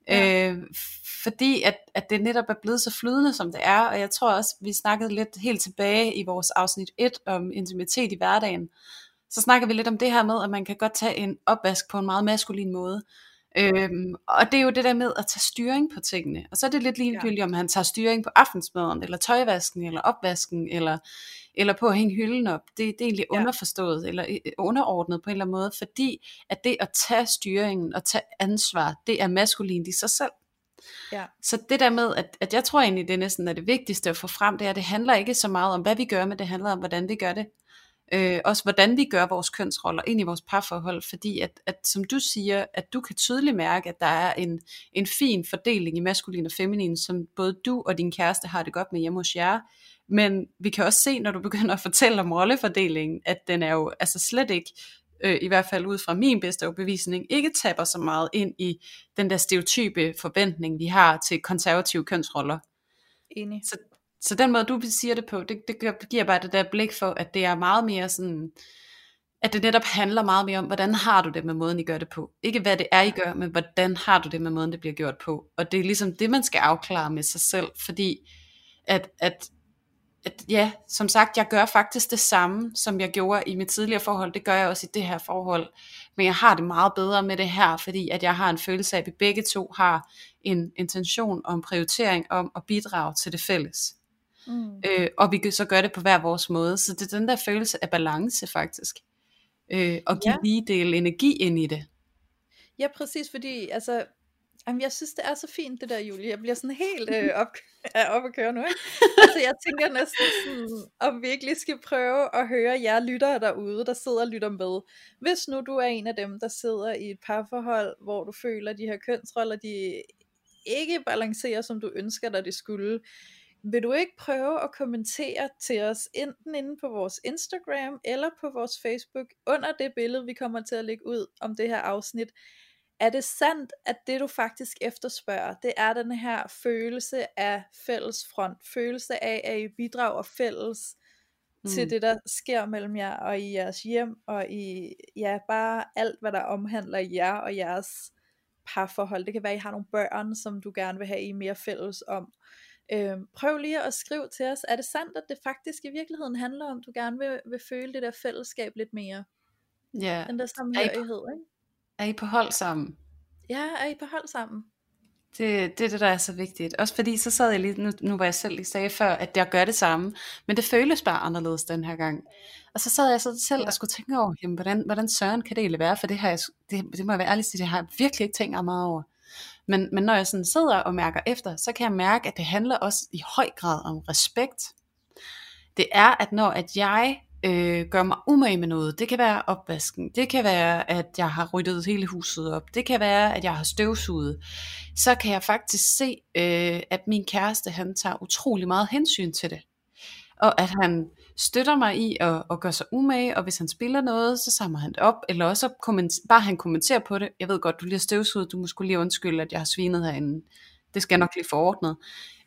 Ja. Øh, fordi at, at det netop er blevet så flydende, som det er, og jeg tror også, vi snakkede lidt helt tilbage i vores afsnit 1 om intimitet i hverdagen, så snakker vi lidt om det her med, at man kan godt tage en opvask på en meget maskulin måde, Øhm, og det er jo det der med at tage styring på tingene. Og så er det lidt ligegyldigt, ja. om han tager styring på aftensmaden, eller tøjvasken, eller opvasken, eller, eller på at hænge hylden op. Det, det er egentlig ja. underforstået, eller øh, underordnet på en eller anden måde, fordi at det at tage styringen og tage ansvar, det er maskulint i sig selv. Ja. Så det der med, at, at jeg tror egentlig, det er næsten er det vigtigste at få frem, det er, at det handler ikke så meget om, hvad vi gør, men det handler om, hvordan vi gør det. Øh, også hvordan vi gør vores kønsroller ind i vores parforhold, fordi at, at som du siger, at du kan tydeligt mærke, at der er en, en fin fordeling i maskulin og feminin, som både du og din kæreste har det godt med hjemme hos jer, men vi kan også se, når du begynder at fortælle om rollefordelingen, at den er jo altså slet ikke, øh, i hvert fald ud fra min bedste overbevisning, ikke taber så meget ind i den der stereotype forventning, vi har til konservative kønsroller. Enig. Så så den måde, du siger det på, det, det giver bare det der blik for, at det er meget mere sådan, at det netop handler meget mere om, hvordan har du det med måden, I gør det på. Ikke hvad det er, I gør, men hvordan har du det med måden, det bliver gjort på. Og det er ligesom det, man skal afklare med sig selv, fordi at, at, at ja, som sagt, jeg gør faktisk det samme, som jeg gjorde i mit tidligere forhold. Det gør jeg også i det her forhold. Men jeg har det meget bedre med det her, fordi at jeg har en følelse af, at vi begge to har en intention og en prioritering om at bidrage til det fælles. Mm. Øh, og vi kan så gøre det på hver vores måde. Så det er den der følelse af balance faktisk. Øh, og give ja. lige del energi ind i det. Ja, præcis, fordi altså, jamen, jeg synes, det er så fint det der, Julie. Jeg bliver sådan helt øh, op, op at køre nu. Ikke? altså, jeg tænker næsten sådan, om vi ikke skal prøve at høre jer lyttere derude, der sidder og lytter med. Hvis nu du er en af dem, der sidder i et parforhold, hvor du føler, at de her kønsroller, de ikke balancerer, som du ønsker dig, det skulle, vil du ikke prøve at kommentere til os, enten inde på vores Instagram eller på vores Facebook, under det billede, vi kommer til at lægge ud om det her afsnit. Er det sandt, at det du faktisk efterspørger, det er den her følelse af fælles front, følelse af, at I bidrager fælles mm. til det, der sker mellem jer og i jeres hjem, og i ja, bare alt, hvad der omhandler jer og jeres parforhold. Det kan være, at I har nogle børn, som du gerne vil have I mere fælles om. Øh, prøv lige at skrive til os, er det sandt, at det faktisk i virkeligheden handler om, at du gerne vil, vil føle det der fællesskab lidt mere? Ja. Den der samhørighed, ikke? Er I på hold sammen? Ja, er I på hold sammen? Det, det er det, der er så vigtigt. Også fordi, så sad jeg lige, nu, nu var jeg selv lige sagde før, at jeg gør det samme, men det føles bare anderledes den her gang. Og så sad jeg så selv ja. og skulle tænke over, jamen, hvordan, hvordan søren kan det egentlig være, for det, har jeg, det, det må jeg være ærlig sige, det har jeg virkelig ikke tænkt meget over. Men, men når jeg sådan sidder og mærker efter, så kan jeg mærke, at det handler også i høj grad om respekt. Det er, at når at jeg øh, gør mig umage med noget, det kan være opvasken, det kan være, at jeg har ryddet hele huset op, det kan være, at jeg har støvsuget, så kan jeg faktisk se, øh, at min kæreste, han tager utrolig meget hensyn til det. Og at han støtter mig i at, at gøre sig umage, og hvis han spiller noget, så samler han det op, eller også kommenter, bare han kommenterer på det. Jeg ved godt, du lige har støvsuget, du må skulle lige undskylde, at jeg har svinet herinde. Det skal jeg nok lige forordnet.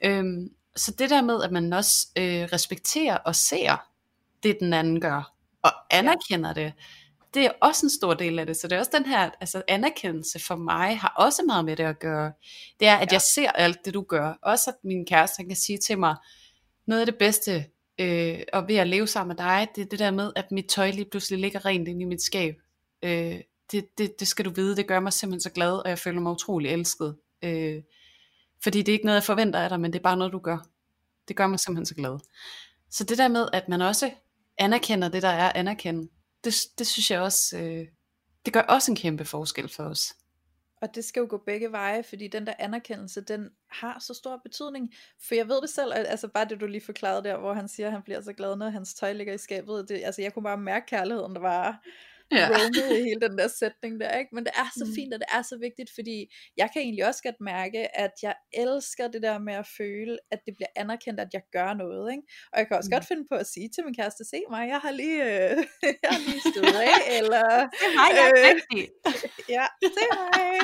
Øhm, så det der med, at man også øh, respekterer og ser det, den anden gør, og anerkender det, det er også en stor del af det. Så det er også den her altså anerkendelse for mig, har også meget med det at gøre. Det er, at ja. jeg ser alt det, du gør. Også at min kæreste han kan sige til mig, noget af det bedste, øh, og ved at leve sammen med dig, det er det der med, at mit tøj lige pludselig ligger rent inde i mit skab. Øh, det, det, det skal du vide, det gør mig simpelthen så glad, og jeg føler mig utrolig elsket. Øh, fordi det er ikke noget, jeg forventer af dig, men det er bare noget, du gør. Det gør mig simpelthen så glad. Så det der med, at man også anerkender det, der er anerkendt, det, det synes jeg også, øh, det gør også en kæmpe forskel for os. Og det skal jo gå begge veje, fordi den der anerkendelse, den har så stor betydning. For jeg ved det selv, at, altså bare det du lige forklarede der, hvor han siger, at han bliver så glad, når hans tøj ligger i skabet. Det, altså jeg kunne bare mærke kærligheden, der var ja. roamet i hele den der sætning der, ikke? Men det er så Mm. fint, og det er så vigtigt, fordi jeg kan egentlig også godt mærke, at jeg elsker det der med at føle, at det bliver anerkendt, at jeg gør noget, ikke? Og jeg kan også Mm. godt finde på at sige til min kæreste, se mig, jeg har lige, øh, jeg har lige stået af, eller Nej, jeg er Øh, ja, se mig.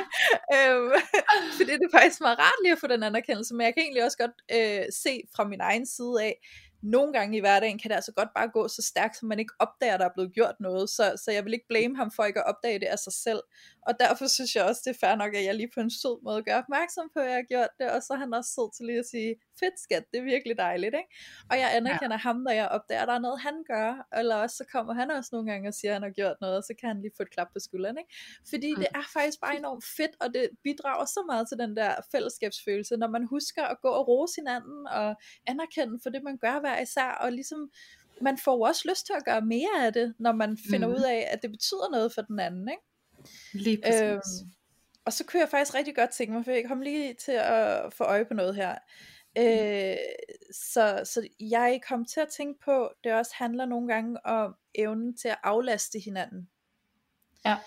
øhm, fordi det er faktisk meget rart lige at få den anerkendelse, men jeg kan egentlig også godt øh, se fra min egen side af, nogle gange i hverdagen kan det altså godt bare gå så stærkt, som man ikke opdager, at der er blevet gjort noget, så, så jeg vil ikke blame ham for ikke at opdage det af sig selv, og derfor synes jeg også, det er fair nok, at jeg lige på en sød måde gør opmærksom på, at jeg har gjort det, og så er han også sød til lige at sige, fedt skat, det er virkelig dejligt, ikke? Og jeg anerkender ja. ham, når jeg opdager, at der er noget, han gør, eller også så kommer han også nogle gange og siger, at han har gjort noget, og så kan han lige få et klap på skulderen, ikke? Fordi Mm. det er faktisk bare enormt fedt, og det bidrager så meget til den der fællesskabsfølelse, når man husker at gå og rose hinanden, og anerkende for det, man gør hver især, og ligesom man får jo også lyst til at gøre mere af det, når man finder Mm. ud af, at det betyder noget for den anden, ikke? Lige præcis. Øhm, og så kunne jeg faktisk rigtig godt tænke mig, for jeg kom lige til at få øje på noget her. Øh, så, så jeg kom til at tænke på, det også handler nogle gange om evnen til at aflaste hinanden. Ja.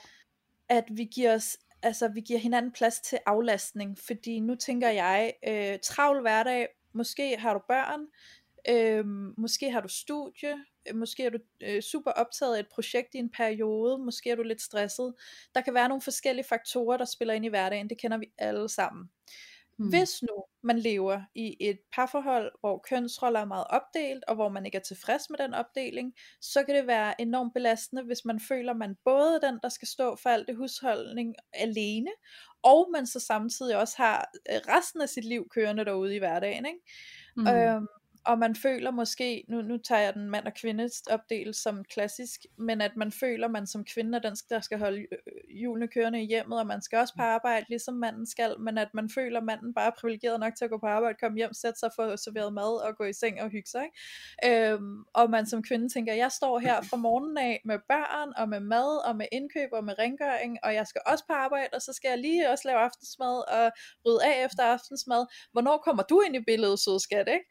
At vi giver os altså vi giver hinanden plads til aflastning, fordi nu tænker jeg, øh, travl hverdag, måske har du børn, øh, måske har du studie, øh, måske er du øh, super optaget af et projekt i en periode, måske er du lidt stresset. Der kan være nogle forskellige faktorer, der spiller ind i hverdagen, det kender vi alle sammen. Mm. Hvis nu man lever i et parforhold, hvor kønsroller er meget opdelt, og hvor man ikke er tilfreds med den opdeling, så kan det være enormt belastende, hvis man føler, man både er den, der skal stå for alt det husholdning alene, og man så samtidig også har øh, resten af sit liv kørende derude i hverdagen. Ikke? Mm. Øhm, og man føler måske, nu, nu tager jeg den mand og kvinde opdelt som klassisk, men at man føler, man som kvinde er den, der skal holde øh, hjulene kørende i hjemmet, og man skal også på arbejde, ligesom manden skal, men at man føler, at manden bare er privilegeret nok til at gå på arbejde, komme hjem, sætte sig for serveret mad og gå i seng og hygge sig. Ikke? Øhm, og man som kvinde tænker, jeg står her fra morgenen af med børn, og med mad, og med indkøb, og med rengøring, og jeg skal også på arbejde, og så skal jeg lige også lave aftensmad, og rydde af efter aftensmad. Hvornår kommer du ind i billedet, søde skat, ikke?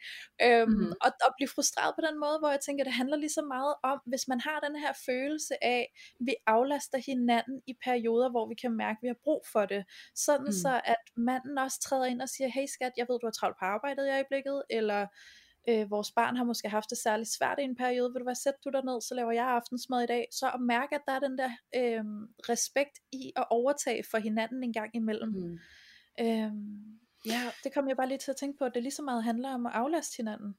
Øhm, Mhm. og, og blive frustreret på den måde, hvor jeg tænker, det handler lige så meget om, hvis man har den her følelse af, vi aflaster hinanden i perioder, hvor vi kan mærke, at vi har brug for det. Sådan Mm. så, at manden også træder ind og siger, hey skat, jeg ved, du har travlt på arbejdet i øjeblikket, eller øh, vores barn har måske haft det særligt svært i en periode, vil du være sæt du dig ned, så laver jeg aftensmad i dag, så at mærke, at der er den der øh, respekt i at overtage for hinanden en gang imellem. Mm. Øhm, ja, det kom jeg bare lige til at tænke på, at det lige så meget handler om at aflaste hinanden.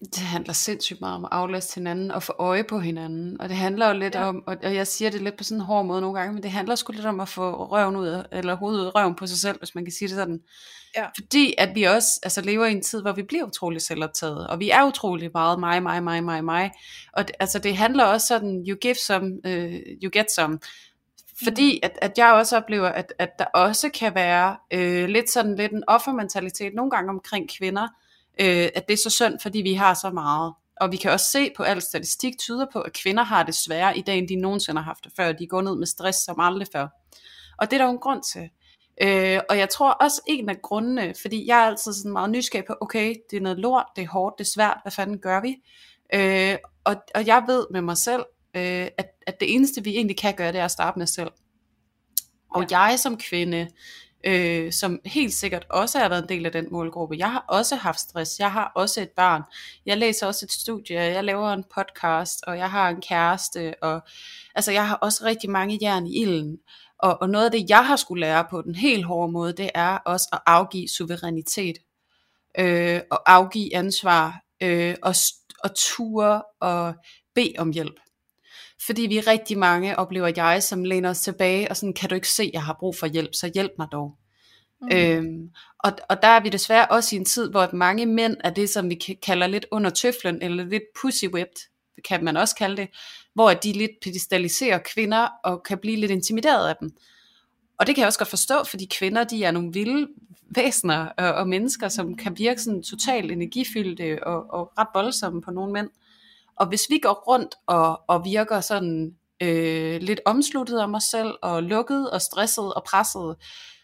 Det handler sindssygt meget om at aflaste hinanden og få øje på hinanden. Og det handler jo lidt Ja. om, og og jeg siger det lidt på sådan en hård måde nogle gange, men det handler sgu lidt om at få røven ud af, eller hovedet ud af røven på sig selv, hvis man kan sige det sådan. Ja. Fordi at vi også altså, lever i en tid, hvor vi bliver utrolig selvoptaget, og vi er utrolig meget mig, mig, mig, mig, mig. Og det, altså, det handler også sådan, you give some, uh, you get some. Fordi at, at jeg også oplever, at, at der også kan være øh, lidt sådan lidt en offermentalitet nogle gange omkring kvinder, øh, at det er så synd, fordi vi har så meget. Og vi kan også se på al statistik tyder på, at kvinder har det sværere i dag, end de nogensinde har haft det før. De går ned med stress som aldrig før. Og det er der jo en grund til. Øh, og jeg tror også en af grundene, fordi jeg er altid sådan meget nysgerrig på, okay, det er noget lort, det er hårdt, det er svært, hvad fanden gør vi? Øh, og, og jeg ved med mig selv, øh, at, at det eneste vi egentlig kan gøre, det er at starte med os selv. Og ja. jeg som kvinde, øh, som helt sikkert også har været en del af den målgruppe, jeg har også haft stress, jeg har også et barn, jeg læser også et studie, jeg laver en podcast, og jeg har en kæreste, og altså jeg har også rigtig mange jern i ilden. Og, og noget af det, jeg har skulle lære på den helt hårde måde, det er også at afgive suverænitet, øh, og afgive ansvar, øh, og, og ture og bede om hjælp. Fordi vi er rigtig mange, oplever jeg, som læner os tilbage, og sådan, kan du ikke se, jeg har brug for hjælp, så hjælp mig dog. Mm. Øhm, og, og der er vi desværre også i en tid, hvor mange mænd er det, som vi kalder lidt under tøflen, eller lidt pussy whipped, kan man også kalde det, hvor de lidt pedestaliserer kvinder, og kan blive lidt intimideret af dem. Og det kan jeg også godt forstå, fordi kvinder, de er nogle vilde væsener og, og mennesker, som kan virke sådan totalt energifyldte og, og ret voldsomme på nogle mænd. Og hvis vi går rundt og, og virker sådan øh, lidt omsluttet om os selv, og lukket og stresset og presset,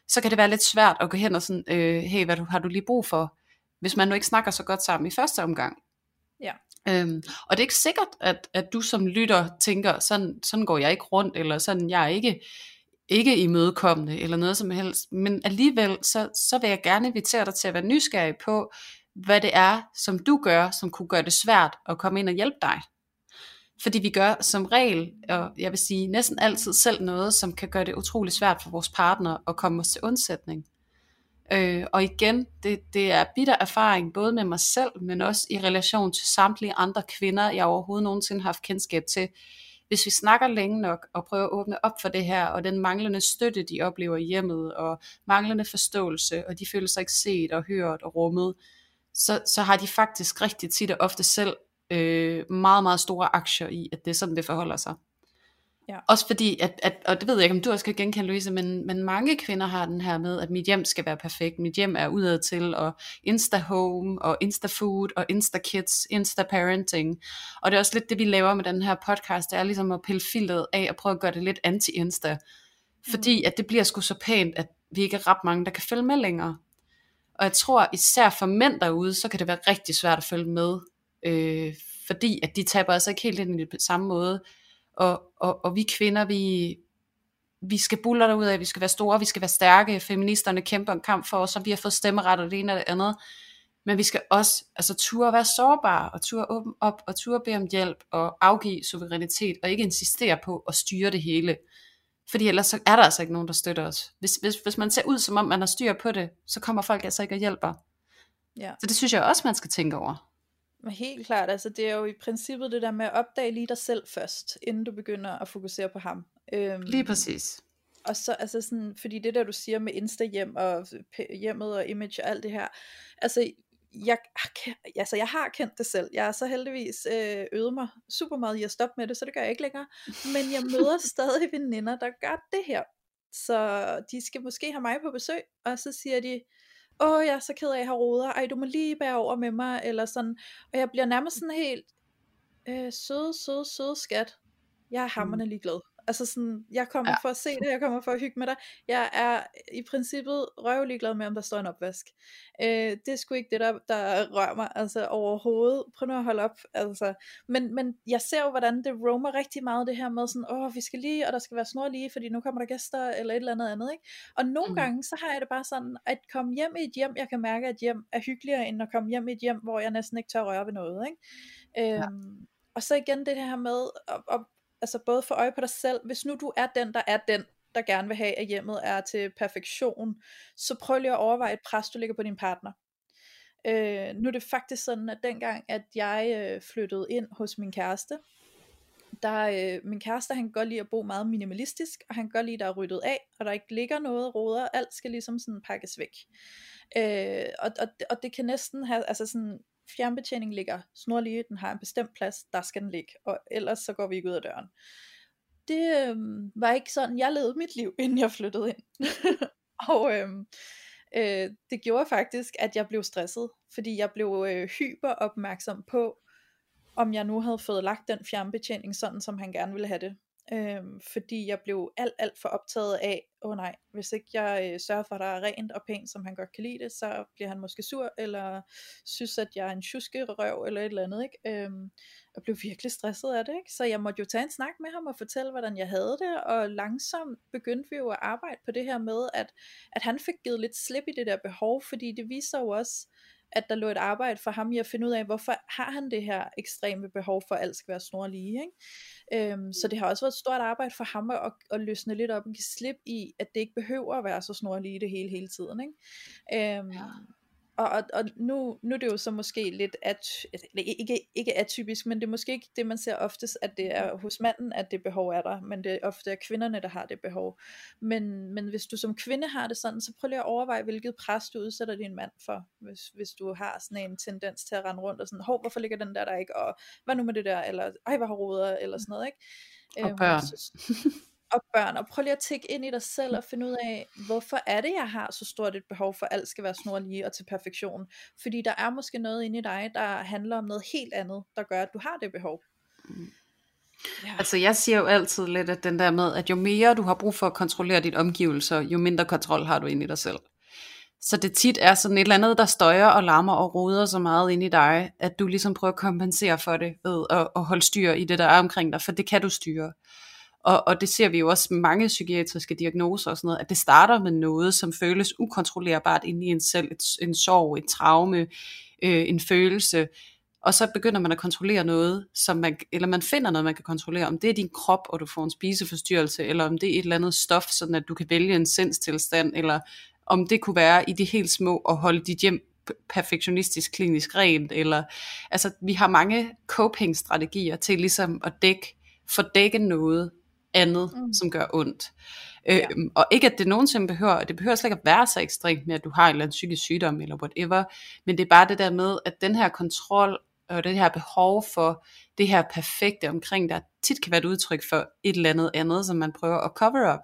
så kan det være lidt svært at gå hen og sådan, øh, hey, hvad du, har du lige brug for? Hvis man nu ikke snakker så godt sammen i første omgang. Ja. Øhm, og det er ikke sikkert, at, at du som lytter tænker, sådan, sådan går jeg ikke rundt, eller sådan, jeg er ikke, ikke imødekommende, eller noget som helst. Men alligevel, så, så vil jeg gerne invitere dig til at være nysgerrig på, hvad det er, som du gør, som kunne gøre det svært at komme ind og hjælpe dig. Fordi vi gør som regel, og jeg vil sige næsten altid selv noget, som kan gøre det utrolig svært for vores partner at komme os til undsætning. Øh, og igen, det, det er bitter erfaring, både med mig selv, men også i relation til samtlige andre kvinder, jeg overhovedet nogensinde har haft kendskab til. Hvis vi snakker længe nok og prøver at åbne op for det her, og den manglende støtte, de oplever i hjemmet, og manglende forståelse, og de føler sig ikke set og hørt og rummet, så, så har de faktisk rigtig tit og ofte selv øh, meget, meget store aktier i, at det er sådan, det forholder sig. Ja. Også fordi, at, at, og det ved jeg ikke, om du også kan genkende, Louise, men, men mange kvinder har den her med, at mit hjem skal være perfekt, mit hjem er udad til, og Insta-home, og Insta-food, og Insta-kids, Insta-parenting. Og det er også lidt det, vi laver med den her podcast, det er ligesom at pille filteret af, og prøve at gøre det lidt anti-Insta. Fordi mm. at det bliver sgu så pænt, at vi ikke er ret mange, der kan følge med længere. Og jeg tror, især for mænd derude, så kan det være rigtig svært at følge med, øh, fordi at de taber altså ikke helt ind i det samme måde, og, og, og vi kvinder, vi, vi skal buller derud af, vi skal være store, vi skal være stærke, feministerne kæmper en kamp for os, og vi har fået stemmeret og det ene og det andet, men vi skal også altså, turde være sårbare, og turde åbne op, og turde bede om hjælp, og afgive suverænitet, og ikke insistere på at styre det hele. Fordi ellers så er der altså ikke nogen, der støtter os. Hvis, hvis, hvis man ser ud, som om man har styr på det, så kommer folk altså ikke og hjælper. Ja. Så det synes jeg også, man skal tænke over. Men helt klart, altså det er jo i princippet det der med at opdage lige dig selv først, inden du begynder at fokusere på ham. Øhm, lige præcis. Og så, altså sådan, fordi det der du siger med Insta-hjem og hjemmet og image og alt det her, altså jeg, altså jeg har kendt det selv. Jeg har så heldigvis øh, øvet mig super meget i at stoppe med det, så det gør jeg ikke længere. Men jeg møder stadig veninder, der gør det her. Så de skal måske have mig på besøg, og så siger de, åh jeg er så ked af at have roder, ej du må lige bære over med mig, eller sådan, og jeg bliver nærmest sådan helt, øh, søde, søde, søde skat, jeg er hammerne mm. ligeglad. Altså sådan, jeg kommer ja. for at se det, jeg kommer for at hygge med dig. Jeg er i princippet røvlig glad med, om der står en opvask. Øh, det er sgu ikke det, der, der rører mig altså overhovedet. Prøv nu at holde op. Altså. Men, men jeg ser jo, hvordan det roamer rigtig meget det her med sådan, åh, vi skal lige, og der skal være snor lige, fordi nu kommer der gæster, eller et eller andet andet. Ikke? Og nogle mm. gange, så har jeg det bare sådan, at komme hjem i et hjem, jeg kan mærke, at hjem er hyggeligere, end at komme hjem i et hjem, hvor jeg næsten ikke tør røre ved noget. Ikke? Øhm, ja. Og så igen det her med at, at altså både for øje på dig selv, hvis nu du er den, der er den, der gerne vil have, at hjemmet er til perfektion, så prøv lige at overveje et pres, du ligger på din partner. Øh, nu er det faktisk sådan, at dengang, at jeg øh, flyttede ind hos min kæreste, der, øh, min kæreste, han kan godt lide at bo meget minimalistisk, og han kan godt lide, at der er ryddet af, og der ikke ligger noget roder, alt skal ligesom sådan pakkes væk. Øh, og, og, og det kan næsten have, altså sådan, fjernbetjening ligger snorlige, den har en bestemt plads, der skal den ligge, og ellers så går vi ikke ud af døren. Det øh, var ikke sådan, jeg levede mit liv, inden jeg flyttede ind. og øh, øh, det gjorde faktisk, at jeg blev stresset, fordi jeg blev øh, hyper opmærksom på, om jeg nu havde fået lagt den fjernbetjening sådan, som han gerne ville have det. Øh, fordi jeg blev alt, alt for optaget af, åh oh nej, hvis ikke jeg øh, sørger for, at der er rent og pænt, som han godt kan lide det, så bliver han måske sur, eller synes, at jeg er en røv, eller et eller andet, ikke? Øhm, og blev virkelig stresset af det, ikke? Så jeg måtte jo tage en snak med ham og fortælle, hvordan jeg havde det, og langsomt begyndte vi jo at arbejde på det her med, at, at han fik givet lidt slip i det der behov, fordi det viser jo også, at der lå et arbejde for ham i at finde ud af, hvorfor har han det her ekstreme behov for, at alt skal være snorlige. Ikke? Øhm, så det har også været et stort arbejde for ham at, at løsne lidt op og give slip i, at det ikke behøver at være så snorlige det hele hele tiden. Ikke? Øhm, ja og, og, og nu, nu er det jo så måske lidt at, ikke, ikke atypisk, men det er måske ikke det, man ser oftest, at det er hos manden, at det behov er der, men det er ofte er kvinderne, der har det behov. Men, men hvis du som kvinde har det sådan, så prøv lige at overveje, hvilket pres du udsætter din mand for, hvis, hvis du har sådan en tendens til at rende rundt og sådan, hov, hvorfor ligger den der der ikke, og hvad nu med det der, eller ej, hvad har roder, eller sådan noget, ikke? Og øhm, børn. og børn, og prøv lige at tække ind i dig selv og finde ud af, hvorfor er det, jeg har så stort et behov for, at alt skal være snorlige og til perfektion. Fordi der er måske noget inde i dig, der handler om noget helt andet, der gør, at du har det behov. Mm. Ja. Altså jeg siger jo altid lidt, at den der med, at jo mere du har brug for at kontrollere dit omgivelser, jo mindre kontrol har du inde i dig selv. Så det tit er sådan et eller andet, der støjer og larmer og roder så meget ind i dig, at du ligesom prøver at kompensere for det ved at, at holde styr i det, der er omkring dig, for det kan du styre. Og, og det ser vi jo også mange psykiatriske diagnoser og sådan noget, at det starter med noget, som føles ukontrollerbart inde i en selv, et, en sorg, et traume, øh, en følelse, og så begynder man at kontrollere noget, som man, eller man finder noget, man kan kontrollere, om det er din krop, og du får en spiseforstyrrelse, eller om det er et eller andet stof, sådan at du kan vælge en sindstilstand, eller om det kunne være i de helt små at holde dit hjem perfektionistisk klinisk rent, eller altså vi har mange coping strategier til ligesom at dække, fordække noget andet, mm. som gør ondt. Ja. Øhm, og ikke at det nogensinde behøver, det behøver slet ikke at være så ekstremt med, at du har en eller anden psykisk sygdom eller whatever, men det er bare det der med, at den her kontrol og det her behov for det her perfekte omkring dig, tit kan være et udtryk for et eller andet andet, som man prøver at cover up.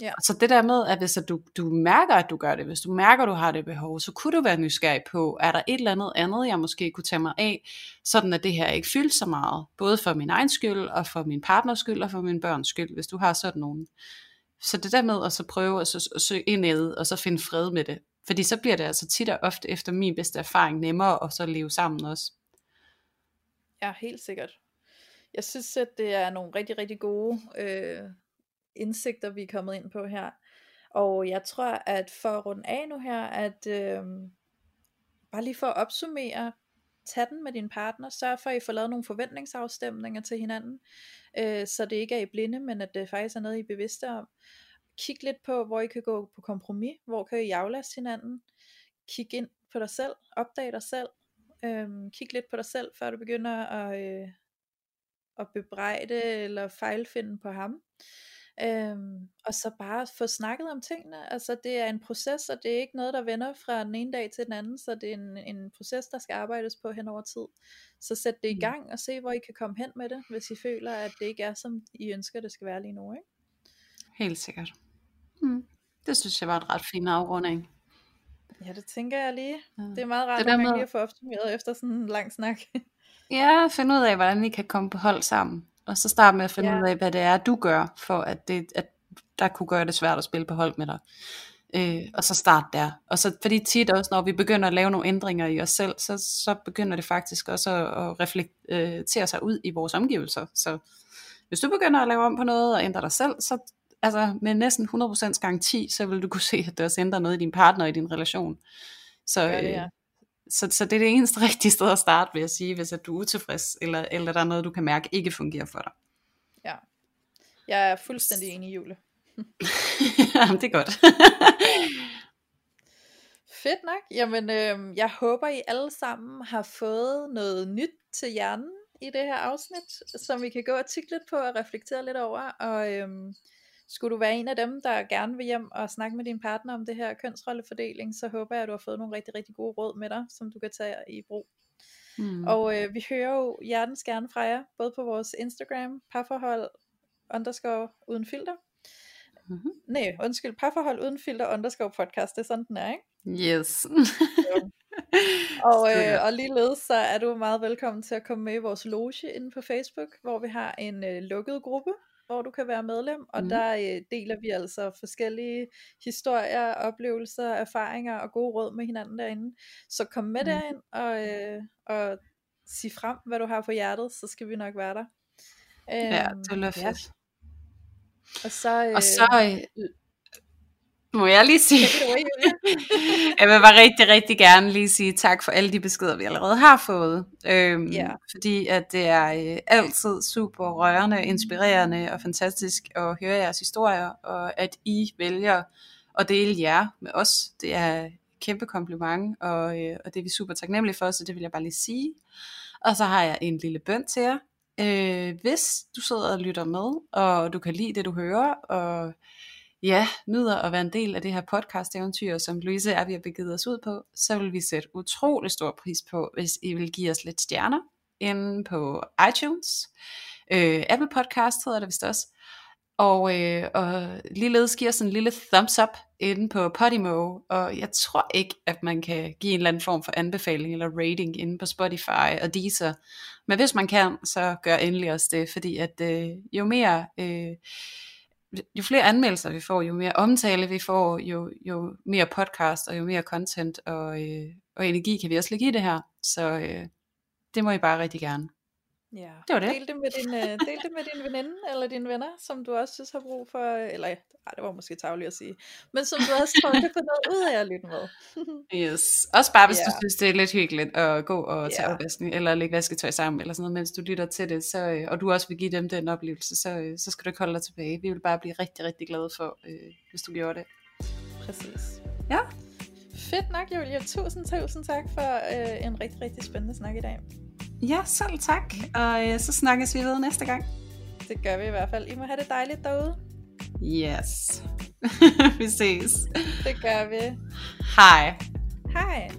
Ja. Så det der med, at hvis at du, du mærker, at du gør det, hvis du mærker, at du har det behov, så kunne du være nysgerrig på, er der et eller andet andet, jeg måske kunne tage mig af, sådan at det her ikke fylder så meget, både for min egen skyld, og for min partners skyld, og for min børns skyld, hvis du har sådan nogen. Så det der med at så prøve at, så, at søge indad, og så finde fred med det. Fordi så bliver det altså tit og ofte efter min bedste erfaring nemmere at så leve sammen også. Ja, helt sikkert. Jeg synes, at det er nogle rigtig, rigtig gode øh, indsigter, vi er kommet ind på her. Og jeg tror, at for at runde af nu her, at øh, bare lige for at opsummere, tag den med din partner, sørg for, at I får lavet nogle forventningsafstemninger til hinanden, øh, så det ikke er i blinde, men at det faktisk er noget, I er bevidste om. Kig lidt på, hvor I kan gå på kompromis, hvor kan I aflaste hinanden, kig ind på dig selv, opdag dig selv, øh, kig lidt på dig selv, før du begynder at, øh, at bebrejde eller fejlfinde på ham. Øhm, og så bare få snakket om tingene. Altså det er en proces, og det er ikke noget, der vender fra den ene dag til den anden, så det er en, en proces, der skal arbejdes på hen over tid. Så sæt det i gang og se, hvor I kan komme hen med det, hvis I føler, at det ikke er, som I ønsker, det skal være lige nu. Ikke? Helt sikkert. Mm. Det synes jeg var et ret fin afrunding. Ja, det tænker jeg lige. Ja. Det er meget rart, det at man med... lige at få opsummeret efter sådan en lang snak. ja, finde ud af, hvordan I kan komme på hold sammen og så starte med at finde ja. ud af, hvad det er, du gør, for at, det, at der kunne gøre det svært at spille på hold med dig. Øh, og så start der. Og så, fordi tit også, når vi begynder at lave nogle ændringer i os selv, så, så begynder det faktisk også at, at reflektere sig ud i vores omgivelser. Så hvis du begynder at lave om på noget og ændre dig selv, så altså med næsten 100% garanti, så vil du kunne se, at det også ændrer noget i din partner og i din relation. Så, ja, det. Øh, så, så det er det eneste rigtige sted at starte, vil jeg sige, hvis at du er utilfreds, eller, eller der er noget, du kan mærke ikke fungerer for dig. Ja, jeg er fuldstændig enig i Jule. Jamen, det er godt. Fedt nok. Jamen, øh, jeg håber, I alle sammen har fået noget nyt til hjernen i det her afsnit, som vi kan gå og tikke lidt på og reflektere lidt over. Og øh, skulle du være en af dem, der gerne vil hjem og snakke med din partner om det her kønsrollefordeling, så håber jeg, at du har fået nogle rigtig, rigtig gode råd med dig, som du kan tage i brug. Mm. Og øh, vi hører jo hjertens gerne fra jer, både på vores Instagram, parforhold underscore uden filter. Mm-hmm. Nej, undskyld, parforhold uden filter underscore podcast, det er sådan den er, ikke? Yes. og, øh, og ligeledes så er du meget velkommen til at komme med i vores loge inde på Facebook, hvor vi har en øh, lukket gruppe, hvor du kan være medlem, og mm. der øh, deler vi altså forskellige historier, oplevelser, erfaringer og gode råd med hinanden derinde. Så kom med mm. derind og, øh, og sig frem, hvad du har på hjertet, så skal vi nok være der. ja, øhm, det er fedt. Ja. Og så, øh, og så øh, må jeg lige sige, jeg vil bare rigtig, rigtig gerne lige sige tak for alle de beskeder, vi allerede har fået. Øhm, yeah. Fordi at det er øh, altid super rørende, inspirerende og fantastisk at høre jeres historier, og at I vælger at dele jer med os. Det er et kæmpe kompliment, og, øh, og det er vi super taknemmelige for, så det vil jeg bare lige sige. Og så har jeg en lille bøn til jer. Øh, hvis du sidder og lytter med, og du kan lide det, du hører, og ja, nyder at være en del af det her podcast-eventyr, som Louise er, vi har begivet os ud på, så vil vi sætte utrolig stor pris på, hvis I vil give os lidt stjerner inde på iTunes. Øh, Apple Podcast hedder det vist også. Og, øh, og ligeledes giver sådan en lille thumbs up inde på Podimo, og jeg tror ikke, at man kan give en eller anden form for anbefaling eller rating inde på Spotify og Deezer. Men hvis man kan, så gør endelig også det, fordi at øh, jo mere... Øh, jo flere anmeldelser vi får, jo mere omtale vi får, jo, jo mere podcast og jo mere content og, øh, og energi kan vi også lægge i det her. Så øh, det må I bare rigtig gerne. Ja. Det var det. Del det med din, uh, del det med din veninde eller dine venner, som du også synes har brug for, eller ej, det var måske tageligt at sige, men som du også tror kan få noget ud af at lytte med. yes. Også bare hvis yeah. du Ja. synes, det er lidt hyggeligt at gå og tage Ja. opvasken, eller lægge vasketøj sammen, eller sådan noget, mens du lytter til det, så, øh, og du også vil give dem den oplevelse, så, øh, så skal du ikke holde dig tilbage. Vi vil bare blive rigtig, rigtig glade for, øh, hvis du gjorde det. Præcis. Ja. Fedt nok, Julia. Tusind, tusind tak for øh, en rigtig, rigtig spændende snak i dag. Ja, selv tak. Og øh, så snakkes vi ved næste gang. Det gør vi i hvert fald. I må have det dejligt derude. Yes. vi ses. Det gør vi. Hej. Hej.